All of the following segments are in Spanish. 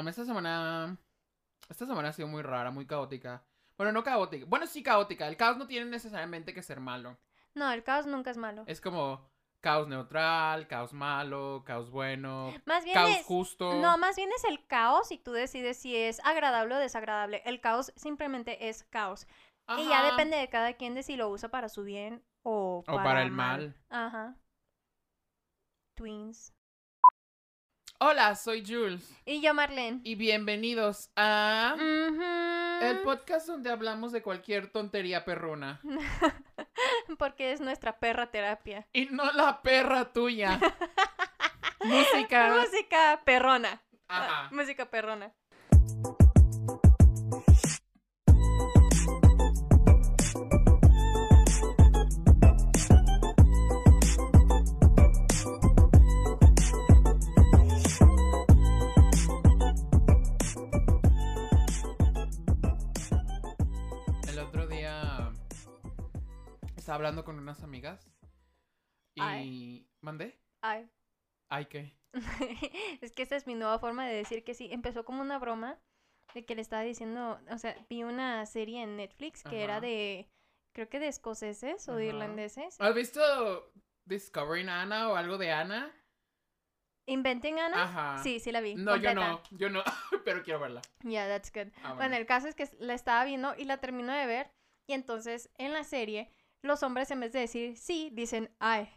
Um, esta semana. Esta semana ha sido muy rara, muy caótica. Bueno, no caótica. Bueno, sí caótica. El caos no tiene necesariamente que ser malo. No, el caos nunca es malo. Es como caos neutral, caos malo, caos bueno, Más bien caos es... justo. No, más bien es el caos y tú decides si es agradable o desagradable. El caos simplemente es caos. Y ya depende de cada quien de si lo usa para su bien o O para, para el mal. Ajá. Twins. Hola, soy Jules. Y yo, Marlene. Y bienvenidos a. El podcast donde hablamos de cualquier tontería perruna. Porque es nuestra perra terapia. Y no la perra tuya. Música. Música perrona. Ajá. Música perrona. Estaba hablando con unas amigas y Ay. mandé. Ay. Ay, ¿qué? es que esa es mi nueva forma de decir que sí. Empezó como una broma de que le estaba diciendo, o sea, vi una serie en Netflix que era de, creo que de escoceses o de irlandeses. ¿Has visto Discovering Anna o algo de Anna? ¿Inventing Anna? Ajá. Sí, sí la vi. No, yo no, yo no, pero quiero verla. Yeah, that's good. Ah, Bueno, el caso es que la estaba viendo y la terminó de ver. Y entonces en la serie, los hombres en vez de decir sí, dicen ay.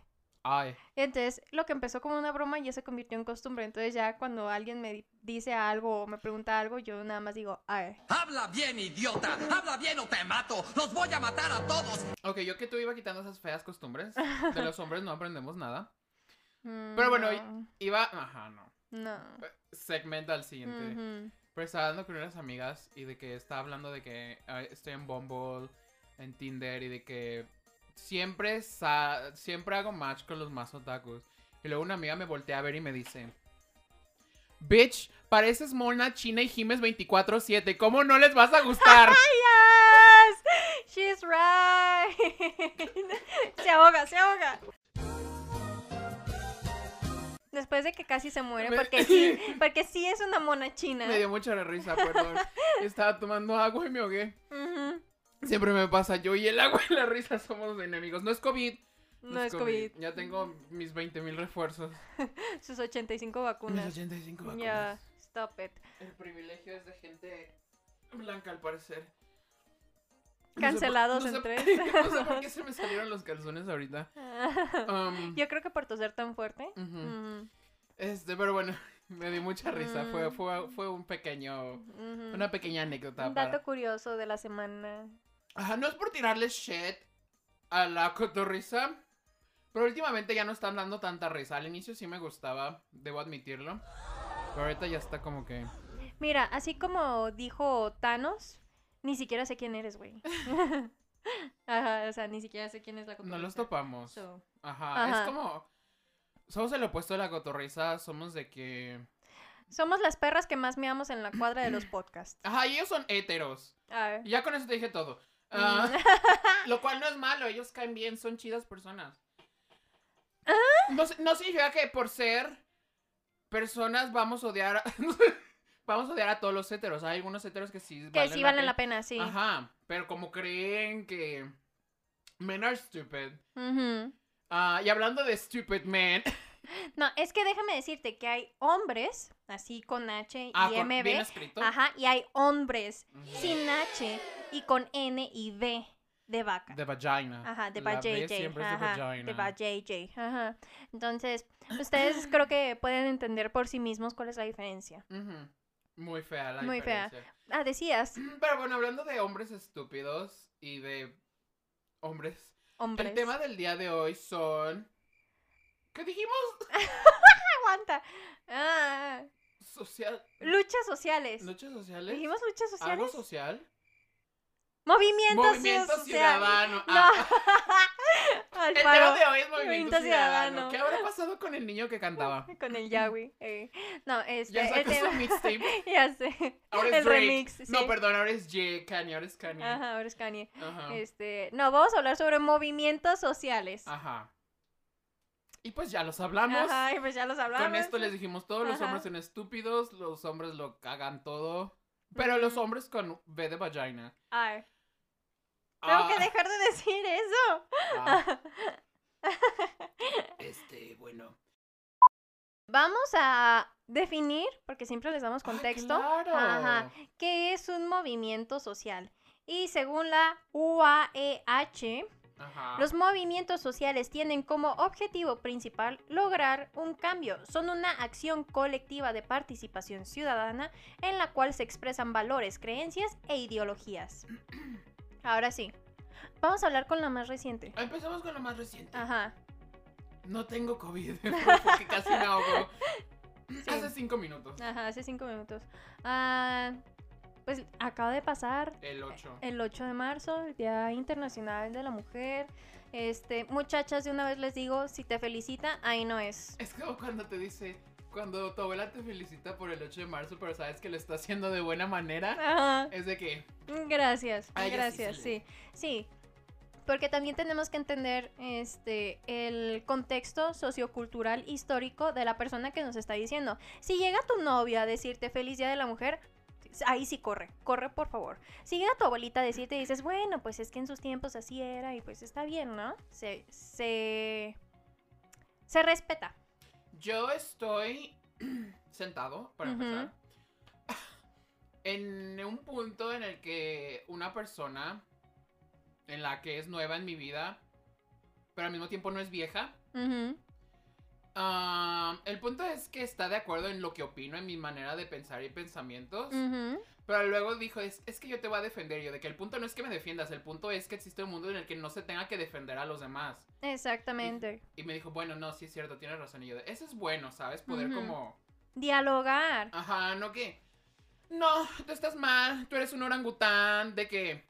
Ay. Entonces, lo que empezó como una broma ya se convirtió en costumbre. Entonces, ya cuando alguien me di- dice algo o me pregunta algo, yo nada más digo ay. Habla bien, idiota. Habla bien o te mato. Los voy a matar a todos. Ok, yo que tú iba quitando esas feas costumbres. De los hombres no aprendemos nada. Mm, Pero bueno, no, Iba, ajá, no. no. Segmento al siguiente. Ujú. Pero estaba hablando con unas amigas y de que estaba hablando de que estoy en Bumble, en Tinder y de que siempre, sa- siempre hago match con los más otakus. Y luego una amiga me voltea a ver y me dice, Bitch, pareces mona china y Jimes 24-7, ¿cómo no les vas a gustar? Yes, she's right. se ahoga, se ahoga. Después de que casi se muere, Me- porque sí, porque sí es una mona china. me dio mucha risa, perdón. Estaba tomando agua y me ahogué. Ujú. Siempre me pasa, yo y el agua y la risa somos enemigos. No es COVID. No es COVID. Ya tengo mis 20 mil refuerzos. Sus 85 Mis vacunas. 85 vacunas. Ya, stop it. El privilegio es de gente blanca, al parecer. Cancelados no sé en por- tres. No sé por qué se me salieron los calzones ahorita. Um, Yo creo que por toser tan fuerte. Ujú, Este, pero bueno, me dio mucha risa. Fue, Mm. fue, fue un pequeño, una pequeña anécdota. Un para- dato curioso de la semana. Ajá, no es por tirarle shit a la cotorrisa. Pero últimamente ya no están dando tanta risa. Al inicio sí me gustaba, debo admitirlo. Pero ahorita ya está como que. Mira, así como dijo Thanos, ni siquiera sé quién eres, güey. Ajá, o sea, ni siquiera sé quién es la No cotorrisa. los topamos. So, Ajá, Ajá. es como. Somos el opuesto de la cotorriza. Somos de que. Somos las perras que más meamos en la cuadra de los podcasts. Ajá, y ellos son héteros. A ver. Y ya con eso te dije todo. Mm. Ah, lo cual no es malo, ellos caen bien, son chidas personas. Ah. No, no significa que por ser personas vamos a odiar vamos a odiar a todos los héteros. Hay algunos héteros que sí que sí valen la pena, sí. Ajá, pero como creen que men are stupid. Ah, y hablando de stupid men, No, es que déjame decirte que hay hombres, así con H y ah, MB. bien escrito. Ajá, y hay hombres sin H y con N y V de vaca. De vagina. Ajá, de JJ. siempre es de Ajá, vagina. de vajayjay, Ajá. Entonces, ustedes creo que pueden entender por sí mismos cuál es la diferencia. Ujú. Muy fea la Muy fea. diferencia. Ah, decías, Pero bueno, hablando de hombres estúpidos y de hombres, hombres. el tema del día de hoy son... ¿Qué dijimos? Aguanta. Ah, Social... luchas sociales. ¿Luchas sociales? ¿Dijimos luchas sociales? ¿Algo social? Movimiento, Movimiento ciudadano. No. Ah, el tema de hoy es movimiento Movimiento ciudadano. ciudadano. ¿Qué habrá pasado con el niño que cantaba? Con el Yahweh. eh. No, este. Ya sacó su tema- mixtape. ya sé. Ahora es el Drake. remix. No, perdón, ahora es J. Kanye, ahora es Kanye. Ajá, ahora es Kanye. Ajá. Este, no, vamos a hablar sobre movimientos sociales. Ajá. Y pues ya los hablamos. Ajá, y pues ya los hablamos. Con esto les dijimos todos los Ajá. hombres son estúpidos, los hombres lo cagan todo. Pero los hombres con V de vagina. Ay, tengo Ah, que dejar de decir eso. ah. Este, bueno. Vamos a definir, porque siempre les damos Ah, contexto, claro. ajá, qué es un movimiento social. Y según la UAEH, Ajá. Los movimientos sociales tienen como objetivo principal lograr un cambio. Son una acción colectiva de participación ciudadana en la cual se expresan valores, creencias e ideologías. Ahora sí, vamos a hablar con la más reciente. Empezamos con lo más reciente. Ajá. No tengo COVID, porque casi me ahogo. Hace cinco minutos. Ajá, hace cinco minutos. Ah, pues acaba de pasar El 8. el 8 de marzo, el Día Internacional de la Mujer. Este, muchachas, de una vez les digo, si te felicita, ahí no es. Es como cuando te dice, cuando tu abuela te felicita por el 8 de marzo, pero sabes que lo está haciendo de buena manera, Ajá. es de que, Gracias, sí gracias, se sí, sí. Porque también tenemos que entender este el contexto sociocultural histórico de la persona que nos está diciendo. Si llega tu novia a decirte feliz día de la mujer, ahí sí corre, corre por favor. Si llega tu abuelita a decirte y dices, bueno, pues es que en sus tiempos así era y pues está bien, ¿no? Se, se, se respeta. Yo estoy sentado, para empezar, en un punto en el que una persona, en la que es nueva en mi vida, pero al mismo tiempo no es vieja, ah, el punto es que está de acuerdo en lo que opino, en mi manera de pensar y pensamientos. Pero luego dijo, es, es que yo te voy a defender. Yo, de que el punto no es que me defiendas, el punto es que existe un mundo en el que no se tenga que defender a los demás. Exactamente. Y me dijo, bueno, no, sí es cierto, tienes razón. Y yo, de, eso es bueno, ¿sabes? Poder como, Dialogar. ajá, no que, no, tú estás mal, tú eres un orangután, de que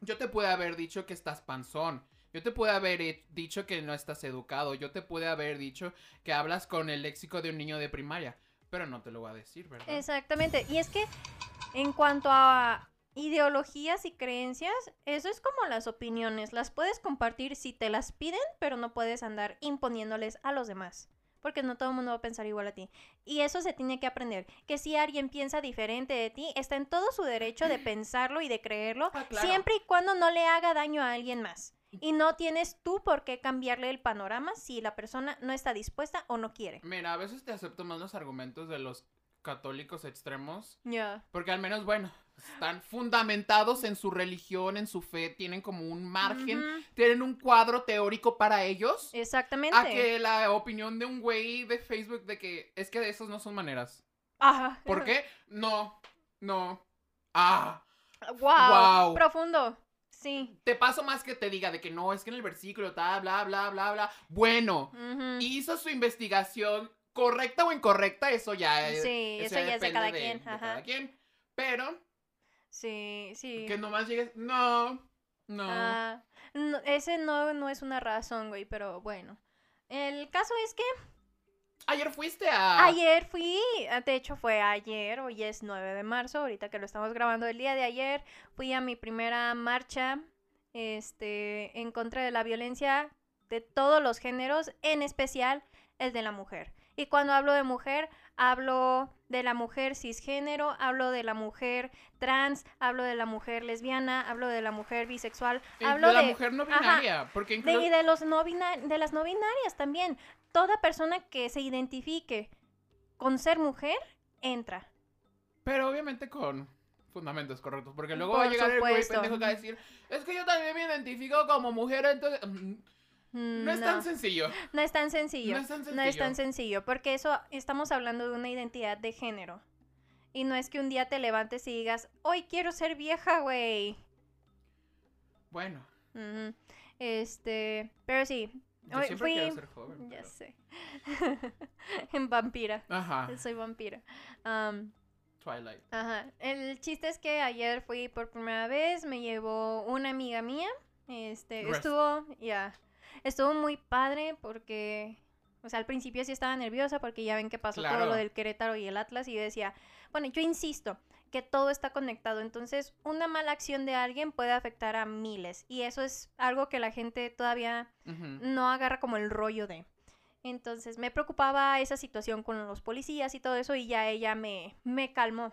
yo te pude haber dicho que estás panzón. Yo te pude haber dicho que no estás educado. Yo te pude haber dicho que hablas con el léxico de un niño de primaria. Pero no te lo voy a decir, ¿verdad? Exactamente. Y es que en cuanto a ideologías y creencias, eso es como las opiniones. Las puedes compartir si te las piden, pero no puedes andar imponiéndoles a los demás. Porque no todo el mundo va a pensar igual a ti. Y eso se tiene que aprender. Que si alguien piensa diferente de ti, está en todo su derecho de pensarlo y de creerlo, Ah, claro. siempre y cuando no le haga daño a alguien más. Y no tienes tú por qué cambiarle el panorama si la persona no está dispuesta o no quiere. Mira, a veces te acepto más los argumentos de los católicos extremos. Ya. Porque al menos, bueno, están fundamentados en su religión, en su fe, tienen como un margen, tienen un cuadro teórico para ellos. Exactamente. A que la opinión de un güey de Facebook de que es que de esos no son maneras. Ajá. ¿Por qué? No, no. Ah, Wow. Guau. Profundo. Sí. te paso más que te diga de que no, es que en el versículo tal, bla, bla, bla, bla. Bueno, hizo su investigación correcta o incorrecta, eso ya es. Sí, eso ya es de depende cada quien, de ajá. cada quien. Pero Sí, sí. que nomás llegues, no, no. Ah, no, ese no, no es una razón, güey, pero bueno. El caso es que Ayer fuiste a. ayer fui, ah, de hecho fue ayer, hoy es 9 de marzo, ahorita que lo estamos grabando el día de ayer, fui a mi primera marcha este, en contra de la violencia de todos los géneros, en especial el de la mujer. Y cuando hablo de mujer, hablo de la mujer cisgénero, hablo de la mujer trans, hablo de la mujer lesbiana, hablo de la mujer bisexual, eh, hablo de la de, mujer no ajá, binaria. porque de, y de, los no de las no binarias también. Toda persona que se identifique con ser mujer, entra. Pero obviamente con fundamentos correctos. Porque luego va a llegar el güey supuesto. pendejo que va a decir: Es que yo también me identifico como mujer, entonces. No es tan sencillo. No es tan sencillo. No es tan No es tan sencillo. sencillo, porque eso estamos hablando de una identidad de género. Y no es que un día te levantes y digas, hoy quiero ser vieja, güey. Bueno. Este, pero sí. yo hoy fui- quiero ser joven. Ya pero- sé. en vampira. Ajá, Soy vampira. Am, Twilight. Ajá. El chiste es que ayer fui por primera vez, me llevó una amiga mía. Este, Rest. estuvo, ya. Estuvo muy padre porque, o sea, al principio sí estaba nerviosa porque ya ven que pasó todo lo del Querétaro y el Atlas y yo decía, bueno, yo insisto que todo está conectado, entonces una mala acción de alguien puede afectar a miles y eso es algo que la gente todavía no agarra como el rollo de. Entonces me preocupaba esa situación con los policías y todo eso y ya ella me, me calmó.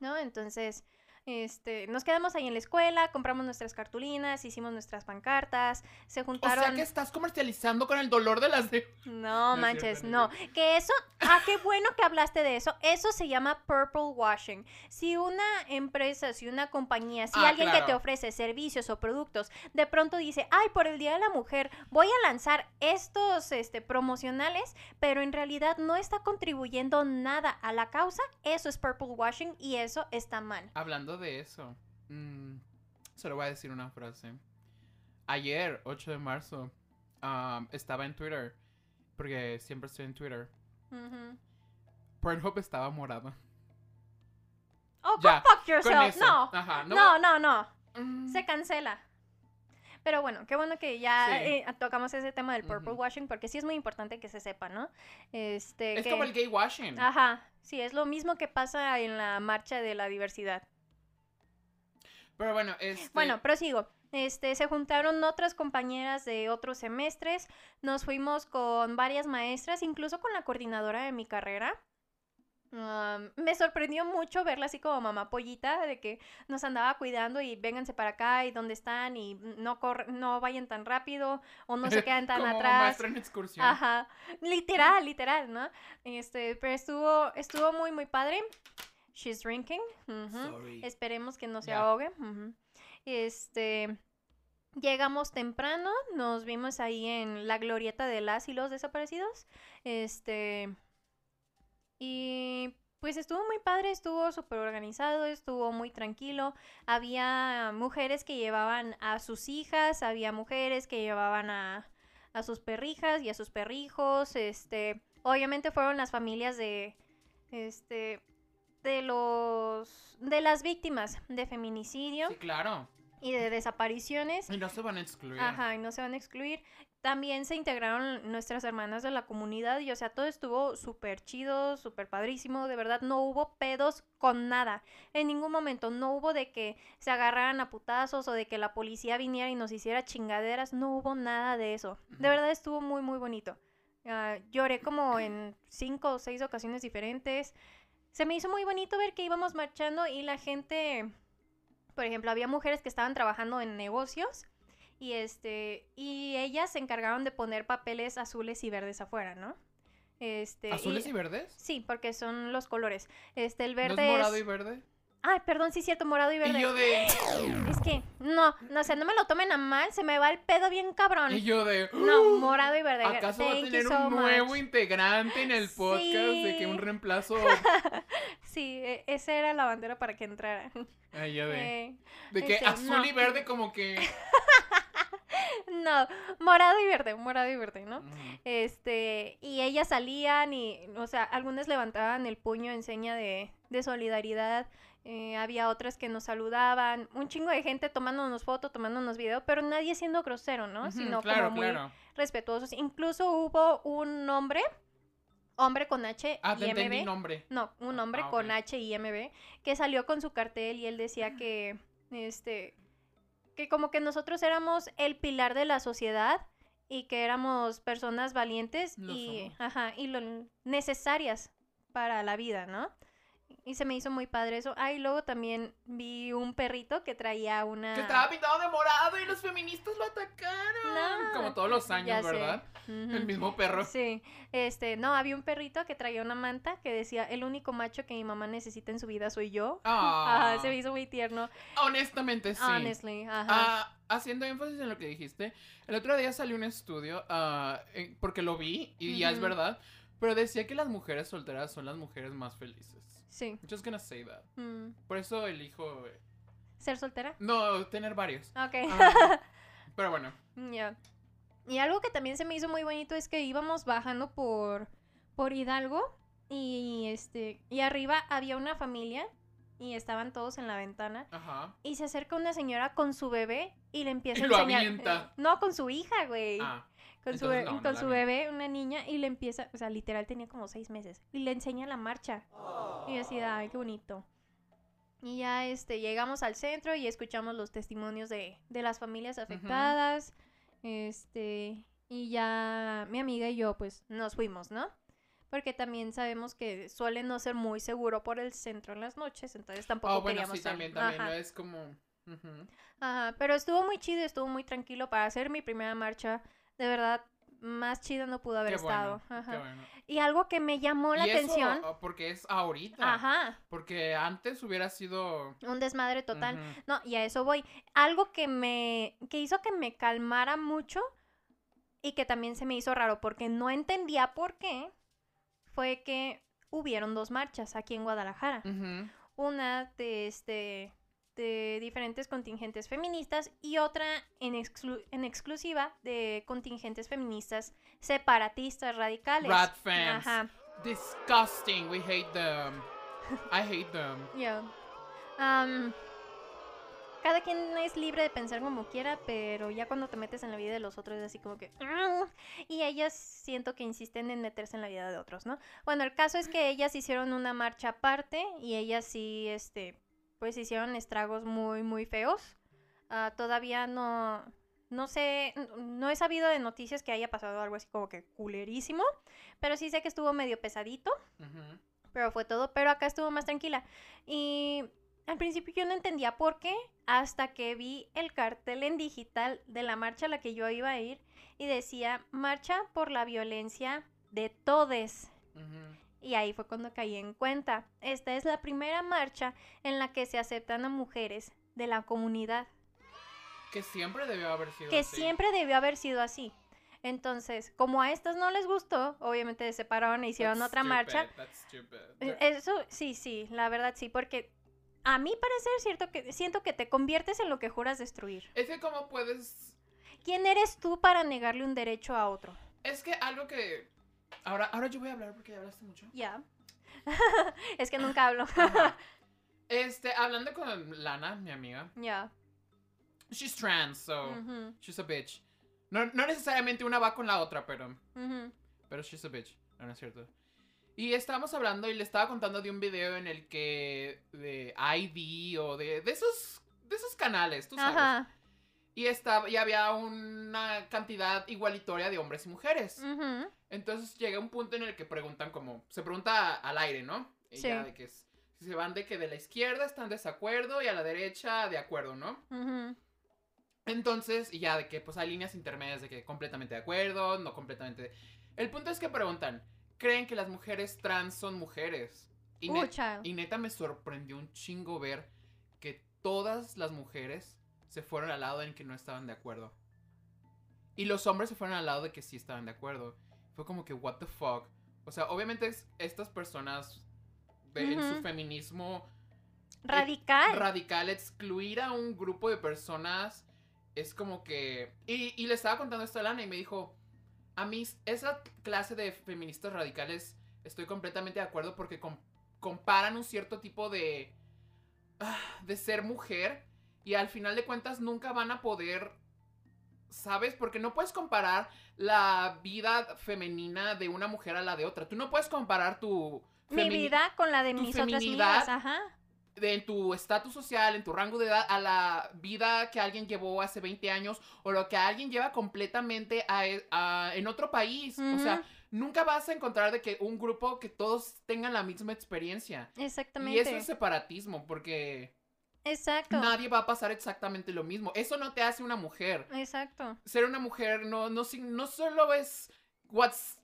¿no? Entonces, este, nos quedamos ahí en la escuela, compramos nuestras cartulinas, hicimos nuestras pancartas, se O juntaron... sea que estás comercializando con el dolor de las de... No, No es manches, cierto, no Que eso, ah, qué bueno que hablaste de eso. Eso se llama purple washing. Si una empresa, si una compañía, si Ah, alguien que te ofrece servicios o productos, de pronto dice, ay, por el Día de la Mujer voy a lanzar estos este, promocionales, pero en realidad no está contribuyendo nada a la causa, eso es purple washing y eso está mal. Hablando de eso, mm, solo voy a decir una frase. Ayer, 8 de marzo, um, estaba en Twitter, porque siempre estoy en Twitter. Ujú. Pornhub estaba morado. Oh, go Ya, fuck yourself. No, Ajá, no, no, no. Mm, se cancela. Pero bueno, qué bueno que ya Sí. eh, tocamos ese tema del purple washing, porque sí es muy importante que se sepa, ¿no? Este, es que- como el gay washing. Ajá, sí, es lo mismo que pasa en la marcha de la diversidad. Pero bueno, este... Bueno, prosigo. Este, se juntaron otras compañeras de otros semestres, nos fuimos con varias maestras, incluso con la coordinadora de mi carrera. Am, me sorprendió mucho verla así como mamá pollita, de que nos andaba cuidando y vénganse para acá y dónde están y no corre- no vayan tan rápido o no se quedan tan como atrás. maestra en excursión. Ajá, literal, literal, ¿no? Este, pero estuvo, estuvo muy, muy padre. She's drinking. Sorry. Esperemos que no se ahogue. Este, llegamos temprano, nos vimos ahí en la glorieta de las y los desaparecidos. Este, y pues estuvo muy padre, estuvo súper organizado, estuvo muy tranquilo. Había mujeres que llevaban a sus hijas, había mujeres que llevaban a, a sus perrijas y a sus perrijos. Este, obviamente fueron las familias de, este, de los, de las víctimas de feminicidio Sí, claro. y de desapariciones. Y no se van a excluir. Ajá, y no se van a excluir. También se integraron nuestras hermanas de la comunidad y, o sea, todo estuvo súper chido, súper padrísimo. De verdad, no hubo pedos con nada. En ningún momento no hubo de que se agarraran a putazos o de que la policía viniera y nos hiciera chingaderas. No hubo nada de eso. De verdad estuvo muy, muy bonito. Ah, lloré como en cinco o seis ocasiones diferentes. Se me hizo muy bonito ver que íbamos marchando y la gente, por ejemplo, había mujeres que estaban trabajando en negocios y este y ellas se encargaron de poner papeles azules y verdes afuera, ¿no? Este ¿Azules y verdes? Sí, porque son los colores. Este el ¿No verde es morado es- y verde? Ay, perdón, sí es cierto, morado y verde. Y yo de... Es que no, no, o sea, no me lo tomen a mal, se me va el pedo bien cabrón. Y yo de... No, morado y verde. ¿Acaso va a tener so un nuevo much. integrante en el podcast de que un Sí. reemplazo? Sí, e- esa era la bandera para que entrara. Ay, ya de... Eh, De que este, azul no. y verde como que... no, morado y verde, morado y verde, ¿no? Ujú. Este, y ellas salían y, o sea, algunas levantaban el puño en seña de, de solidaridad, eh, había otras que nos saludaban, un chingo de gente tomándonos foto, tomándonos video, pero nadie siendo grosero, ¿no? Ujú, Sino claro, como muy claro. respetuosos. Incluso hubo un hombre, hombre con H Ah, y MB, nombre. no, un hombre Ah, con. H y MB, que salió con su cartel y él decía que, este, que como que nosotros éramos el pilar de la sociedad y que éramos personas valientes Lo y, somos. ajá, y lo necesarias para la vida, ¿no? Y se me hizo muy padre eso. Ah, y luego también vi un perrito que traía una... Que estaba pintado de morado y los feministas lo atacaron. No, Como todos los años. ¿verdad? El mismo perro. Sí, este, no, había un perrito que traía una manta que decía, el único macho que mi mamá necesita en su vida soy yo. Ajá, se me hizo muy tierno. honestamente sí. Honestly, ajá. Ah, haciendo énfasis en lo que dijiste, el otro día salió un estudio, eh, porque lo vi y ya es verdad, pero decía que las mujeres solteras son las mujeres más felices. Sí. Just gonna say that. Mm. Por eso elijo, eh, ¿Ser soltera? no, tener varios. Ok. Ah, pero bueno, Ya. Y algo que también se me hizo muy bonito es que íbamos bajando por, por Hidalgo y este y arriba había una familia y estaban todos en la ventana ajá. y se acerca una señora con su bebé y le empieza Y a lo enseñar avienta. no con su hija güey Ah, con su, entonces no, con bebé una niña y le empieza o sea literal tenía como seis meses y le enseña la marcha y yo así ay qué bonito y ya este llegamos al centro y escuchamos los testimonios de, de las familias afectadas este Y ya mi amiga y yo pues nos fuimos, ¿no? Porque también sabemos que suele no ser muy seguro por el centro en las noches, entonces tampoco Oh, bueno, queríamos sí, también, también. Ajá. No es como. Ajá, pero estuvo muy chido, estuvo muy tranquilo para hacer mi primera marcha. De verdad, más chido no pudo haber Qué estado. bueno, Ajá. qué bueno. Y algo que me llamó la Y atención. oh, porque es ahorita. Ajá, Porque antes hubiera sido. un desmadre total. No, y a eso voy. Algo que me que hizo que me calmara mucho y que también se me hizo raro porque no entendía por qué fue que hubieron dos marchas aquí en Guadalajara. Una de este de diferentes contingentes feministas y otra en, exclu- en exclusiva de contingentes feministas separatistas radicales. Rat fans. Ajá. Disgusting. We hate them. I hate them. Ya. Am, cada quien es libre de pensar como quiera, pero ya cuando te metes en la vida de los otros es así como que... Y ellas siento que insisten en meterse en la vida de otros, ¿no? Bueno, el caso es que ellas hicieron una marcha aparte y ellas sí, este, pues hicieron estragos muy, muy feos. Ah, todavía no... No sé, no he sabido de noticias que haya pasado algo así como que culerísimo, pero sí sé que estuvo medio pesadito pero fue todo, pero acá estuvo más tranquila. Y al principio yo no entendía por qué, hasta que vi el cartel en digital de la marcha a la que yo iba a ir y decía, marcha por la violencia de todes. Ujú. Y ahí fue cuando caí en cuenta. Esta es la primera marcha en la que se aceptan a mujeres de la comunidad, Que siempre debió haber sido que así. siempre debió haber sido así. Entonces, como a estas no les gustó, obviamente se separaron e hicieron That's otra marcha. that's stupid. Eh, Eso sí, sí, la verdad sí, porque a mi parecer cierto que siento que te conviertes en lo que juras destruir. Es que cómo puedes... ¿Quién eres tú para negarle un derecho a otro? Es que algo que... Ahora, ahora yo voy a hablar porque ya hablaste mucho. Ya. es que nunca hablo. Ajá. Este, hablando con Lana, mi amiga. Ya. She's trans, so... Ujú, She's a bitch. No, no necesariamente una va con la otra, pero... ujú. Pero she's a bitch. No, no es cierto. Y estábamos hablando y le estaba contando de un video en el que... De ID o de... De esos... De esos canales, tú sabes. Ajá. Y, estaba, y había una cantidad igualitoria de hombres y mujeres. ujú. Entonces llega un punto en el que preguntan como... Se pregunta al aire, ¿no? Y Sí. ya de que es- se van de que de la izquierda están en desacuerdo y a la derecha de acuerdo, ¿no? Entonces, y ya de que pues hay líneas intermedias de que completamente de acuerdo, no completamente... El punto es que preguntan, ¿creen que las mujeres trans son mujeres? Y, y neta me sorprendió un chingo ver que todas las mujeres se fueron al lado en que no estaban de acuerdo. Y los hombres se fueron al lado de que sí estaban de acuerdo. Fue como que, what the fuck. O sea, obviamente es- estas personas de- en su feminismo Radical. radical, excluir a un grupo de personas es como que... Y, y le estaba contando esto a Lana y me dijo, a mí esa clase de feministas radicales estoy completamente de acuerdo porque com- comparan un cierto tipo de... ah, de ser mujer y al final de cuentas nunca van a poder... ¿Sabes? Porque no puedes comparar la vida femenina de una mujer a la de otra. Tú no puedes comparar tu... Mi vida con la de mis otras amigas, ajá. de en tu estatus social, en tu rango de edad, a la vida que alguien llevó hace 20 años o lo que alguien lleva completamente a, a- en otro país. O sea, nunca vas a encontrar de que un grupo que todos tengan la misma experiencia. Exactamente. Y eso es separatismo, porque Exacto. nadie va a pasar exactamente lo mismo. Eso no te hace una mujer. Exacto. Ser una mujer no, no, no solo es what's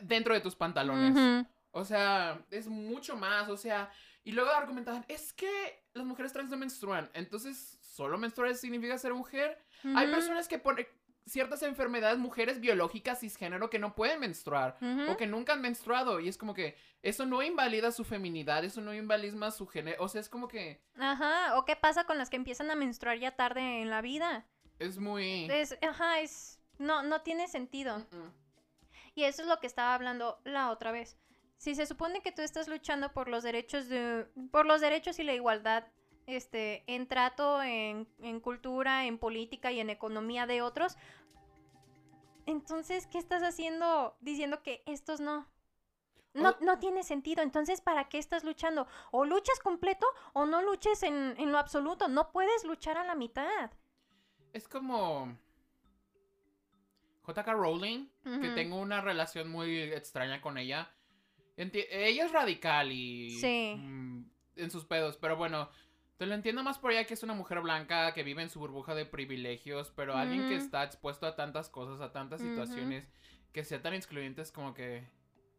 dentro de tus pantalones. O sea, es mucho más, o sea, y luego argumentaban, es que las mujeres trans no menstruan, entonces, ¿solo menstruar significa ser mujer? Hay personas que ponen ciertas enfermedades, mujeres biológicas cisgénero que no pueden menstruar o que nunca han menstruado y es como que eso no invalida su feminidad, eso no invalida su género, o sea, es como que Ajá. ¿O qué pasa con las que empiezan a menstruar ya tarde en la vida? es muy... Es, ajá, es. No, no tiene sentido. Y eso es lo que estaba hablando la otra vez. Si se supone que tú estás luchando por los derechos de. por los derechos y la igualdad, este, en trato, en, en cultura, en política y en economía de otros. Entonces, ¿qué estás haciendo diciendo que estos no? No, no tiene sentido. Entonces, ¿para qué estás luchando? O luchas completo o no luches en, en lo absoluto. No puedes luchar a la mitad. Es como... JK Rowling, que tengo una relación muy extraña con ella. Enti- ella es radical y Sí. mm, en sus pedos, pero bueno, te lo entiendo más por ella que es una mujer blanca que vive en su burbuja de privilegios, pero alguien que está expuesto a tantas cosas, a tantas situaciones, que sea tan excluyente es como que...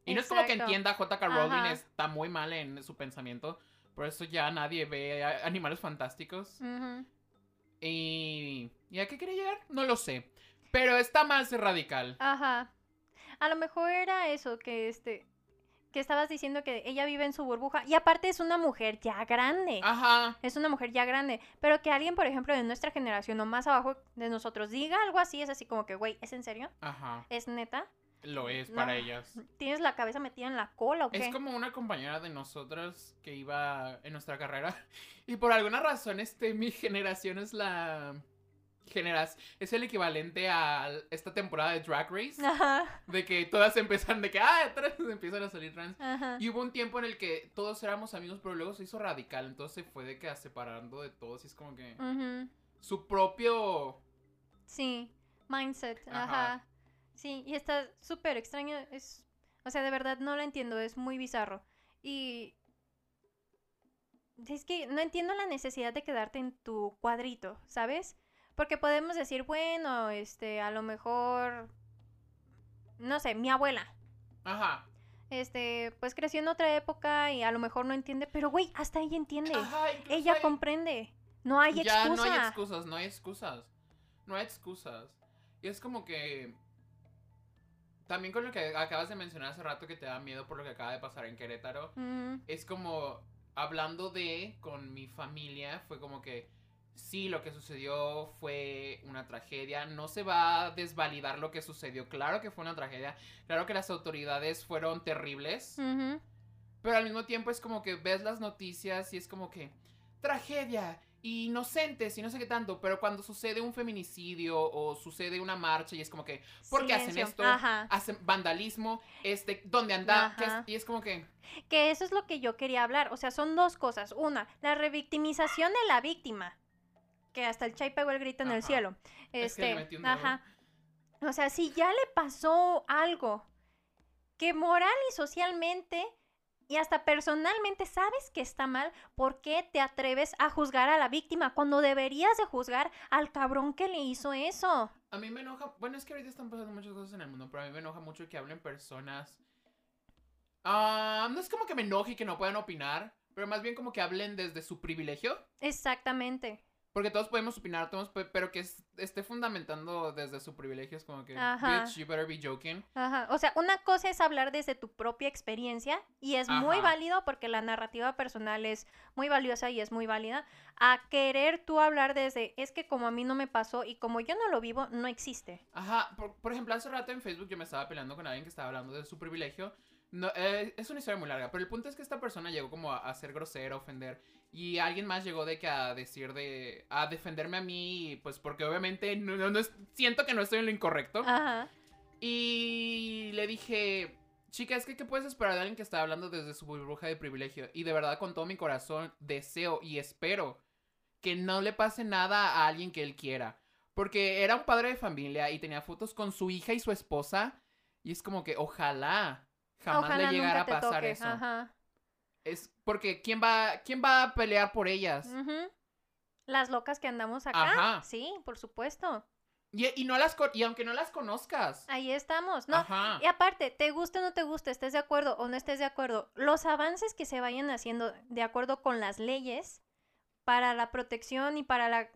Y no es como que entienda JK Rowling Ajá. está muy mal en su pensamiento, por eso ya nadie ve animales fantásticos. Y... ¿Y a qué quería llegar? No lo sé. Pero está ser radical. Ajá. A lo mejor era eso, que este. Que estabas diciendo que ella vive en su burbuja. Y aparte es una mujer ya grande. Ajá. Es una mujer ya grande. Pero que alguien, por ejemplo, de nuestra generación o más abajo de nosotros diga algo así, es así como que, güey, ¿es en serio? Ajá. ¿Es neta? Lo es No. para ellas. ¿Tienes la cabeza metida en la cola o qué? Es como una compañera de nosotras que iba en nuestra carrera. Y por alguna razón, este, mi generación es la. Generas, es el equivalente a esta temporada de Drag Race. Ajá. De que todas empiezan de que, ah, trans", empiezan a salir trans. Ajá. Y hubo un tiempo en el que todos éramos amigos, pero luego se hizo radical. Entonces se fue de que a separando de todos. Y es como que. Su propio. Sí, mindset, Ajá. ajá. Sí, y está súper extraño, es, o sea, de verdad no lo entiendo, es muy bizarro. Y es que no entiendo la necesidad de quedarte en tu cuadrito, ¿sabes? Porque podemos decir, bueno, este, a lo mejor, no sé, mi abuela, Ajá. este, pues creció en otra época y a lo mejor no entiende, pero güey, hasta ella entiende, Ajá, ella hay- comprende, no hay ya excusa. no hay excusas, no hay excusas. No hay excusas. Y es como que. También con lo que acabas de mencionar hace rato que te da miedo por lo que acaba de pasar en Querétaro. Es como. Hablando de. Con mi familia. Fue como que. Sí, lo que sucedió fue una tragedia. No se va a desvalidar lo que sucedió. Claro que fue una tragedia. Claro que las autoridades fueron terribles. Pero al mismo tiempo es como que ves las noticias y es como que tragedia, inocentes y no sé qué tanto. Pero cuando sucede un feminicidio o sucede una marcha y es como que, ¿por qué hacen esto? Ajá. Hacen vandalismo, este, ¿dónde anda? Y es como que, Que eso es lo que yo quería hablar. O sea, son dos cosas. Una, la revictimización de la víctima. Que hasta el Chay pegó el grito en el cielo. Es que le Este, ajá. O sea, si ya le pasó algo que moral y socialmente y hasta personalmente sabes que está mal, ¿por qué te atreves a juzgar a la víctima cuando deberías de juzgar al cabrón que le hizo eso? a mí me enoja, bueno, es que ahorita están pasando muchas cosas en el mundo, pero a mí me enoja mucho que hablen personas. Ah, no es como que me enoje y que no puedan opinar, pero más bien como que hablen desde su privilegio. Exactamente. Porque todos podemos opinar, todos, pe- pero que es- esté fundamentando desde su privilegio es como que, Ajá. bitch, you better be joking. Ajá, o sea, una cosa es hablar desde tu propia experiencia y es muy Ajá. válido porque la narrativa personal es muy valiosa y es muy válida, a querer tú hablar desde, es que como a mí no me pasó y como yo no lo vivo, no existe. Ajá, por, por ejemplo, hace rato en Facebook yo me estaba peleando con alguien que estaba hablando de su privilegio. No, eh, es una historia muy larga, pero el punto es que esta persona llegó como a, a ser grosera, a ofender. Y alguien más llegó de que a decir de. a defenderme a mí, pues porque obviamente no, no- no es- siento que no estoy en lo incorrecto. Ajá. Y le dije, chica, es que ¿qué puedes esperar de alguien que está hablando desde su burbuja de privilegio? Y de verdad, con todo mi corazón, deseo y espero que no le pase nada a alguien que él quiera. Porque era un padre de familia y tenía fotos con su hija y su esposa. Y es como que ojalá jamás Ojalá le llegara a pasar toque. eso. Ajá. Es porque ¿quién va, ¿quién va a pelear por ellas? Las locas que andamos acá. Ajá. Sí, por supuesto. Y, y no las, y aunque no las conozcas. Ahí estamos. No, Ajá. Y aparte, te guste o no te guste, estés de acuerdo o no estés de acuerdo, los avances que se vayan haciendo de acuerdo con las leyes para la protección y para la,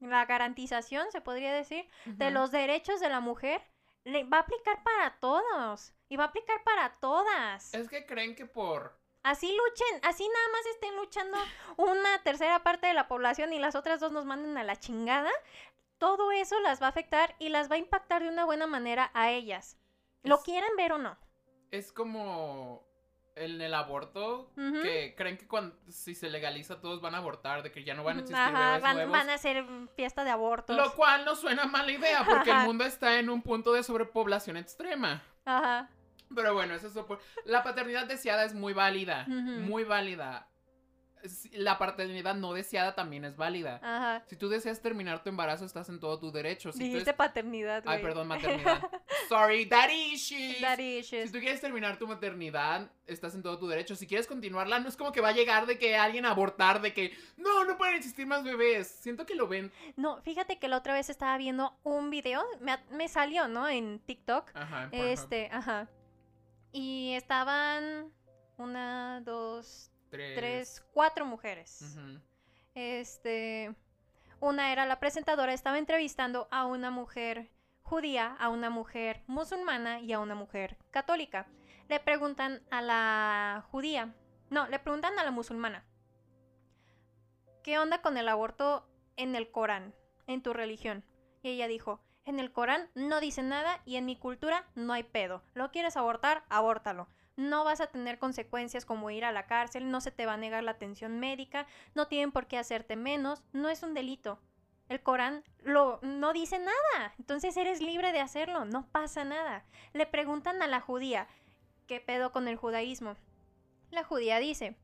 la garantización, se podría decir, de los derechos de la mujer, le va a aplicar para todos y va a aplicar para todas. Es que creen que por... Así luchen, así nada más estén luchando una tercera parte de la población y las otras dos nos manden a la chingada. Todo eso las va a afectar y las va a impactar de una buena manera a ellas. Lo Es- quieran ver o no. Es como en el aborto, que creen que cuando si se legaliza todos van a abortar, de que ya no van a existir Ajá, bebés van, nuevos. van a hacer fiesta de abortos. Lo cual no suena mala idea, porque el mundo está en un punto de sobrepoblación extrema. Ajá. Pero bueno, eso es por... La paternidad deseada es muy válida, muy válida. la paternidad no deseada también es válida. Ajá. Si tú deseas terminar tu embarazo, estás en todo tu derecho. Si Dijiste es- paternidad, güey. Ay, perdón, maternidad. Sorry, daddy issues. Daddy issues. Si tú quieres terminar tu maternidad, estás en todo tu derecho. Si quieres continuarla, no es como que va a llegar de que alguien abortar, de que no, no pueden existir más bebés. Siento que lo ven. No, fíjate que la otra vez estaba viendo un video, me, me salió, ¿no? En TikTok. Ajá, en. Este, ajá. Y estaban una, dos, tres. tres, cuatro mujeres. Este, una era la presentadora, estaba entrevistando a una mujer judía, a una mujer musulmana y a una mujer católica. Le preguntan a la judía, no, le preguntan a la musulmana, ¿qué onda con el aborto en el Corán, en tu religión? Y ella dijo, en el Corán no dice nada y en mi cultura no hay pedo. ¿Lo quieres abortar? Abórtalo. No vas a tener consecuencias como ir a la cárcel, no se te va a negar la atención médica, no tienen por qué hacerte menos, no es un delito. El Corán lo, no dice nada, entonces eres libre de hacerlo, no pasa nada. Le preguntan a la judía, ¿qué pedo con el judaísmo? La judía dice,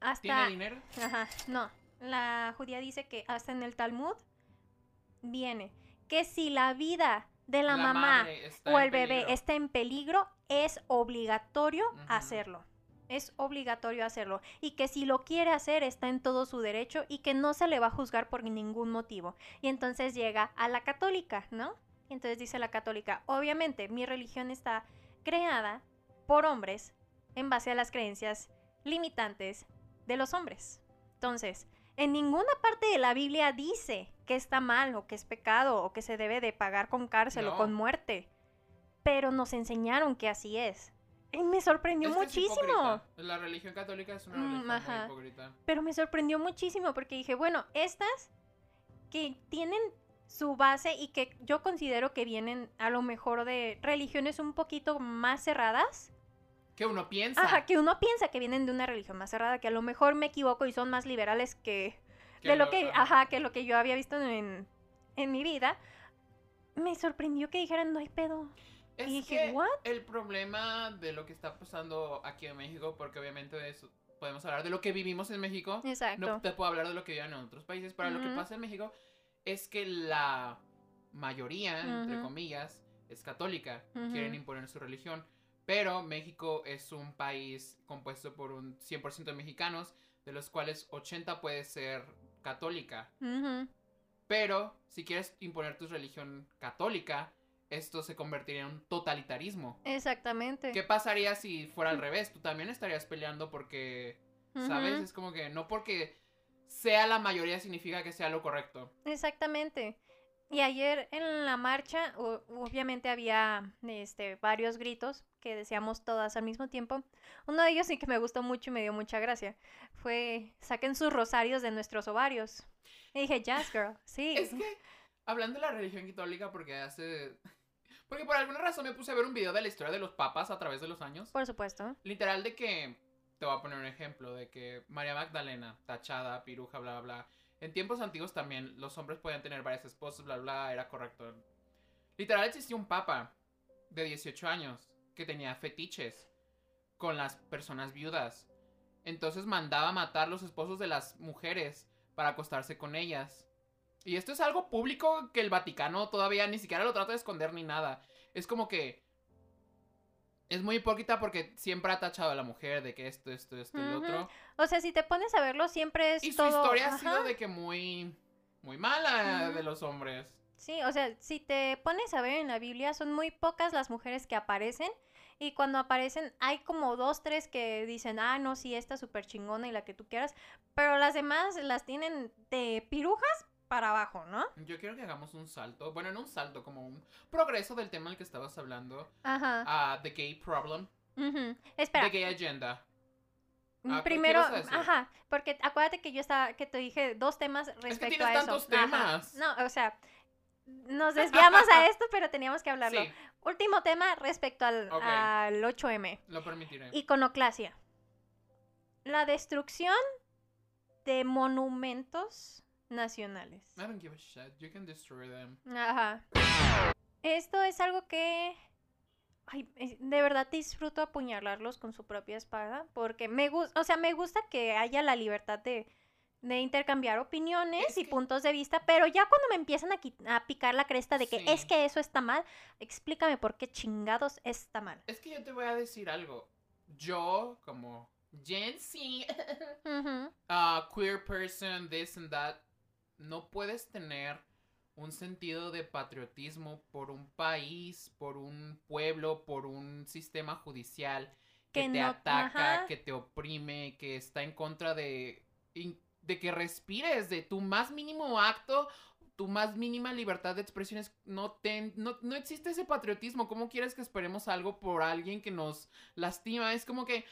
hasta... ¿Tiene dinero? Ajá, no. La judía dice que hasta en el Talmud viene que si la vida de la, mamá o el bebé peligro. está en peligro, es obligatorio hacerlo. Es obligatorio hacerlo. Y que si lo quiere hacer, está en todo su derecho y que no se le va a juzgar por ningún motivo. Y entonces llega a la católica, ¿no? Y entonces dice la católica, obviamente mi religión está creada por hombres en base a las creencias limitantes de los hombres. Entonces, en ninguna parte de la Biblia dice que está mal o que es pecado o que se debe de pagar con cárcel o con muerte. Pero nos enseñaron que así es. Y me sorprendió es muchísimo. La religión católica es una Mm, religión ajá. muy hipócrita. Pero me sorprendió muchísimo porque dije, bueno, estas que tienen su base y que yo considero que vienen a lo mejor de religiones un poquito más cerradas. Que uno piensa. Ajá, que uno piensa que vienen de una religión más cerrada, que a lo mejor me equivoco y son más liberales que, que de lo lo- que, ajá, que lo que yo había visto en, en mi vida. Me sorprendió que dijeran, no hay pedo. Es y dije, que "What?" el problema de lo que está pasando aquí en México, porque obviamente eso podemos hablar de lo que vivimos en México, Exacto. no te puedo hablar de lo que viven en otros países, pero lo que pasa en México es que la mayoría, entre comillas, es católica, Ujú. quieren imponer su religión, pero México es un país compuesto por un 100% de mexicanos, de los cuales 80 puede ser católica. Pero si quieres imponer tu religión católica, esto se convertiría en un totalitarismo. Exactamente. ¿Qué pasaría si fuera al revés? Tú también estarías peleando porque, ¿sabes? Es como que no porque sea la mayoría significa que sea lo correcto. Exactamente. Y ayer en la marcha, obviamente había este, varios gritos que decíamos todas al mismo tiempo. Uno de ellos sí que me gustó mucho y me dio mucha gracia. Fue, saquen sus rosarios de nuestros ovarios. Y dije, yes, girl, sí. Es que, hablando de la religión católica, porque hace... Porque por alguna razón me puse a ver un video de la historia de los papas a través de los años. Por supuesto. Literal de que, te voy a poner un ejemplo, de que María Magdalena, tachada, piruja, bla, bla, bla. En tiempos antiguos también los hombres podían tener varias esposas, bla, bla, era correcto. Literal existía un papa de 18 años que tenía fetiches con las personas viudas. Entonces mandaba matar los esposos de las mujeres para acostarse con ellas. Y esto es algo público que el Vaticano todavía ni siquiera lo trata de esconder ni nada. Es como que es muy hipócrita porque siempre ha tachado a la mujer de que esto, esto, esto y lo otro. O sea, si te pones a verlo, siempre es Y su todo... historia ha sido de que muy, muy mala de los hombres. Sí, o sea, si te pones a ver en la Biblia, son muy pocas las mujeres que aparecen. Y cuando aparecen, hay como dos, tres que dicen, ah, no, sí, esta súper chingona y la que tú quieras. Pero las demás las tienen de pirujas para abajo, ¿no? Yo quiero que hagamos un salto, bueno, no un salto, como un progreso del tema del que estabas hablando, Ajá. a The Gay Problem, Ujú. Espera, The Gay Agenda. ah, ¿qué primero, ajá, porque acuérdate que yo estaba, que te dije dos temas respecto tienes a eso. tantos Ajá. temas. No, o sea, nos desviamos a esto, pero teníamos que hablarlo. Sí, Último tema respecto al, al 8M. lo permitiré. Iconoclasia. La destrucción de monumentos nacionales. I don't give a shit, you can destroy them. Ajá. Esto es algo que Ay, de verdad disfruto apuñalarlos con su propia espada porque me gusta, o sea, me gusta que haya la libertad de, de intercambiar opiniones Es y que- puntos de vista, pero ya cuando me empiezan a, a picar la cresta de que Sí. es que eso está mal, explícame por qué chingados está mal. Es que yo te voy a decir algo. Yo, como Gen Z, Ujú. uh, queer person, this and that, no puedes tener un sentido de patriotismo por un país, por un pueblo, por un sistema judicial que, Que te no- ataca, ajá. que te oprime, que está en contra de, de que respires, de tu más mínimo acto. Tu más mínima libertad de expresión es no, ten, no, no existe ese patriotismo. ¿Cómo quieres que esperemos algo por alguien que nos lastima? Es como que,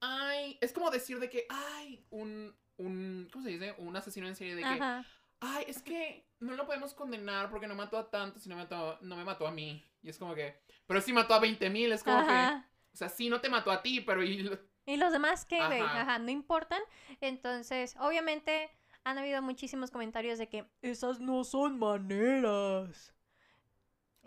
ay, es como decir de que, ay, un, un, ¿cómo se dice? Un asesino en serie de que, Ajá. Ay, es que no lo podemos condenar porque no mató a tantos y no me mató, no me mató a mí. Y es como que, pero sí mató a 20 mil, es como que, o sea, sí no te mató a ti, pero y lo- Y los demás que, güey, Ajá. ajá, no importan. Entonces, obviamente, han habido muchísimos comentarios de que esas no son maneras.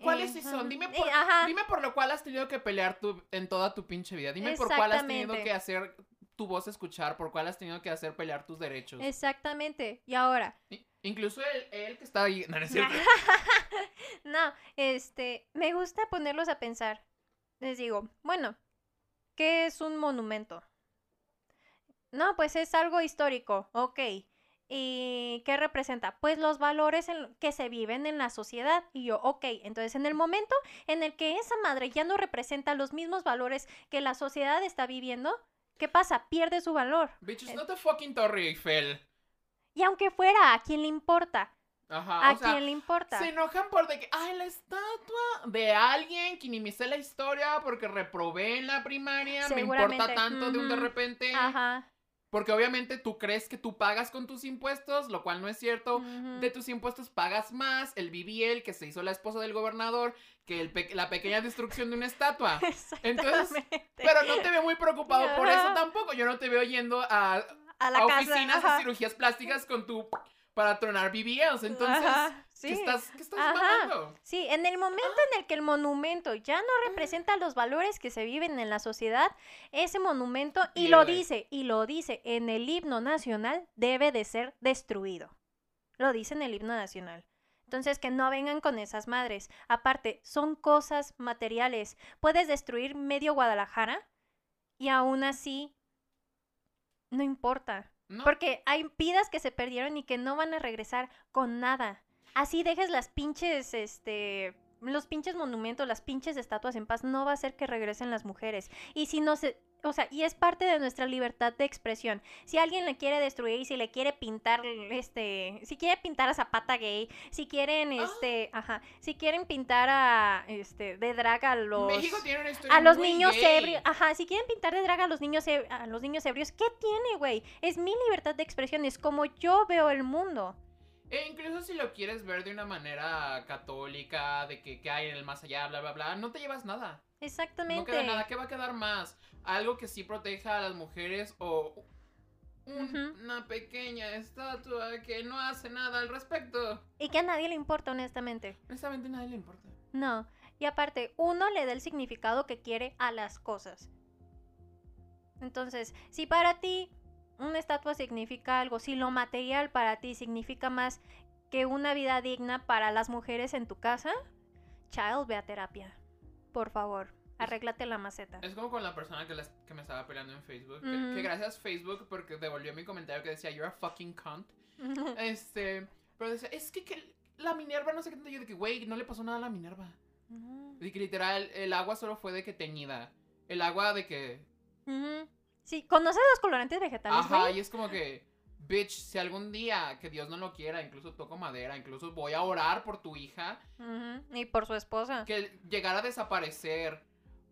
¿Cuáles sí son? Dime eh, por, ajá. dime por lo cual has tenido que pelear tu, en toda tu pinche vida. Dime por cuál has tenido que hacer tu voz escuchar, por cuál has tenido que hacer pelear tus derechos. Exactamente. Y ahora, Incluso él, él que está ahí. No, no es cierto. no, este, me gusta ponerlos a pensar. Les digo, bueno, ¿qué es un monumento? No, pues es algo histórico, ok. ¿Y qué representa? Pues los valores en- que se viven en la sociedad. Y yo, ok, entonces en el momento en el que esa madre ya no representa los mismos valores que la sociedad está viviendo, ¿qué pasa? Pierde su valor. Bitch, it's not a fucking Torre Eiffel. Y aunque fuera, ¿a quién le importa? Ajá, ¿A o sea, quién le importa? se enojan por de que, ay, la estatua de alguien que ni me sé la historia porque reprobé en la primaria, me importa tanto de un de repente. Ajá. Porque obviamente tú crees que tú pagas con tus impuestos, lo cual no es cierto. De tus impuestos pagas más el BBL que se hizo la esposa del gobernador que el pe- la pequeña destrucción de una estatua. Entonces. Pero no te veo muy preocupado por eso tampoco. Yo no te veo yendo a, a la a oficinas de cirugías plásticas con tu para tronar BBLs. Entonces, Ajá, ¿qué sí. estás, qué estás Ajá. mamando? Sí, en el momento en el que el monumento ya no representa los valores que se viven en la sociedad, ese monumento, y lo dice, y lo dice en el himno nacional, debe de ser destruido. Lo dice en el himno nacional. Entonces, que no vengan con esas madres. Aparte, son cosas materiales. Puedes destruir medio Guadalajara y aún así no importa. Porque hay vidas que se perdieron y que no van a regresar con nada. Así dejes las pinches, este, los pinches monumentos, las pinches estatuas en paz, no va a hacer que regresen las mujeres. Y si no se, o sea, y es parte de nuestra libertad de expresión. Si alguien le quiere destruir, si le quiere pintar, este, si quiere pintar a Zapata gay, si quieren, este, ajá, si quieren pintar a, este, de drag a los México tiene una historia a los muy niños gay. ebrios. Ajá, si quieren pintar de drag a los niños eb- a los niños ebrios, ¿qué tiene, güey? Es mi libertad de expresión, es como yo veo el mundo. E incluso si lo quieres ver de una manera católica, de que, que hay en el más allá, bla, bla, bla, no te llevas nada. No Exactamente. queda nada. ¿Qué va a quedar más? Algo que sí proteja a las mujeres o un- una pequeña estatua que no hace nada al respecto. Y que a nadie le importa, honestamente. Honestamente a nadie le importa. No. Y aparte, uno le da el significado que quiere a las cosas. Entonces, si para ti una estatua significa algo, si lo material para ti significa más que una vida digna para las mujeres en tu casa, child, ve a terapia. Por favor, arréglate la maceta. Es como con la persona que, me estaba peleando en Facebook. que- que, gracias Facebook porque devolvió mi comentario que decía, you're a fucking cunt. Este, pero decía, es que, que la Minerva no sé qué tanto. Yo de que, güey, no le pasó nada a la Minerva. Ujú. De que literal, el agua solo fue de que teñida. El agua de que... Sí, ¿conoces los colorantes vegetales, Ajá, y es como que, bitch, si algún día, que Dios no lo quiera, incluso toco madera, incluso voy a orar por tu hija, Y por su esposa. que llegara a desaparecer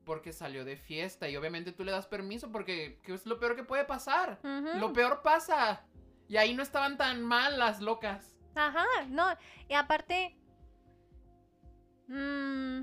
porque salió de fiesta. Y obviamente tú le das permiso porque ¿qué es lo peor que puede pasar? Lo peor pasa. Y ahí no estaban tan mal las locas. Ajá, no. Y aparte. mm,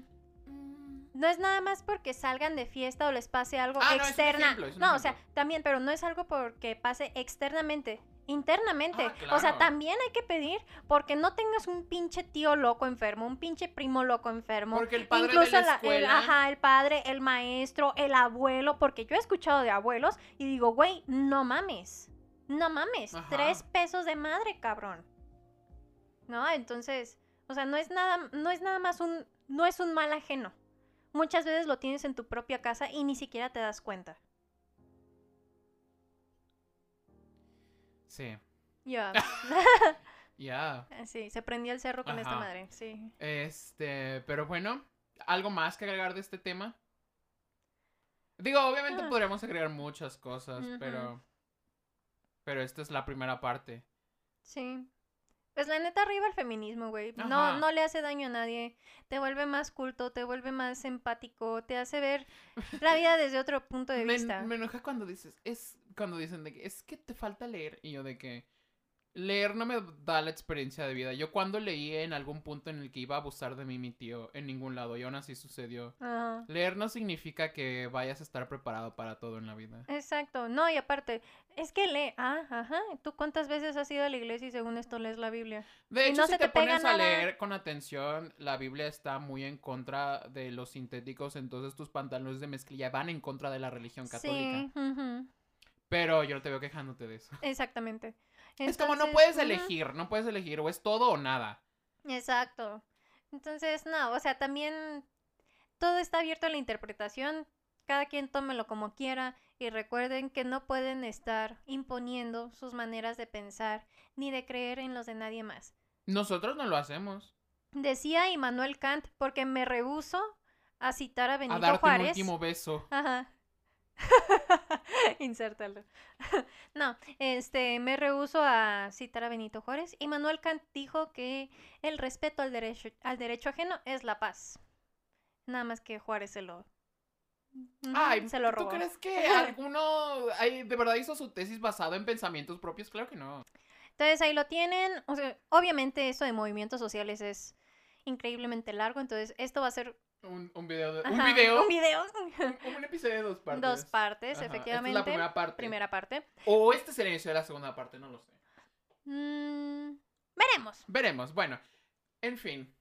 no es nada más porque salgan de fiesta o les pase algo Ah, no, es un externa. ejemplo, es un no, o sea, ejemplo. también, pero no es algo porque pase externamente. Internamente. Ah, O sea, también hay que pedir porque no tengas un pinche tío loco enfermo, un pinche primo loco enfermo. Porque el padre Incluso de la la- el, ajá, el padre, el maestro, el abuelo, porque yo he escuchado de abuelos y digo, güey, no mames, no mames, Ajá. tres pesos de madre, cabrón. ¿No? Entonces, o sea, no es nada, no es nada más un, no es un mal ajeno. Muchas veces lo tienes en tu propia casa y ni siquiera te das cuenta. Sí, Ya. ya. sí, se prendió el cerro con esta madre, sí. Este, pero bueno, ¿algo más que agregar de este tema? Digo, obviamente Ah. podríamos agregar muchas cosas, pero... Pero esta es la primera parte. Sí. Pues la neta arriba el feminismo, güey. No, no le hace daño a nadie. Te vuelve más culto, te vuelve más empático, te hace ver la vida desde otro punto de Me, vista. me enoja cuando dices, es cuando dicen de que es que te falta leer. Y yo de que leer no me da la experiencia de vida. Yo cuando leí en algún punto en el que iba a abusar de mí mi tío, en ningún lado, y aún así sucedió. Ajá. Leer no significa que vayas a estar preparado para todo en la vida. Exacto. No, y aparte, es que lee. Ah, ajá. ¿Tú cuántas veces has ido a la iglesia y según esto lees la Biblia? De Y hecho, no si se te, pones a leer con atención, la Biblia está muy en contra de los sintéticos, entonces tus pantalones de mezclilla van en contra de la religión católica. Sí. Pero yo no te veo quejándote de eso. Exactamente. Es como no puedes elegir, no puedes elegir, o es todo o nada. Exacto. Entonces, no, o sea, también todo está abierto a la interpretación. Cada quien tómelo como quiera y recuerden que no pueden estar imponiendo sus maneras de pensar ni de creer en los de nadie más. Nosotros no lo hacemos. Decía Immanuel Kant, porque me rehuso a citar a Benito a darte Juárez. un último beso. Ajá. Insértalo. no, este, me rehuso a citar a Benito Juárez. Y Manuel Kant dijo que el respeto al derecho, al derecho ajeno es la paz. Nada más que Juárez se lo. Ay, se lo ¿tú robó. crees que alguno ay, de verdad hizo su tesis basado en pensamientos propios? Claro que no. Entonces ahí lo tienen. O sea, obviamente esto de movimientos sociales es increíblemente largo. Entonces esto va a ser. Un, un video. de- un video. Un video. Un, un episodio de dos partes. Dos partes, Ajá, efectivamente. Esta es la primera parte. Primera parte. O este es el inicio de la segunda parte, no lo sé. Mm, veremos. Veremos. Bueno, en fin.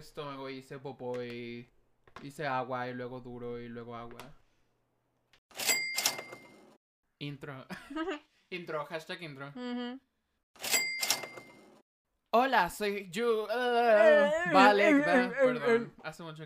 Estómago y hice popó y hice agua y luego duro y luego agua. Intro. intro, hashtag intro. Hola, soy yo. ah, vale, perdón. Hace mucho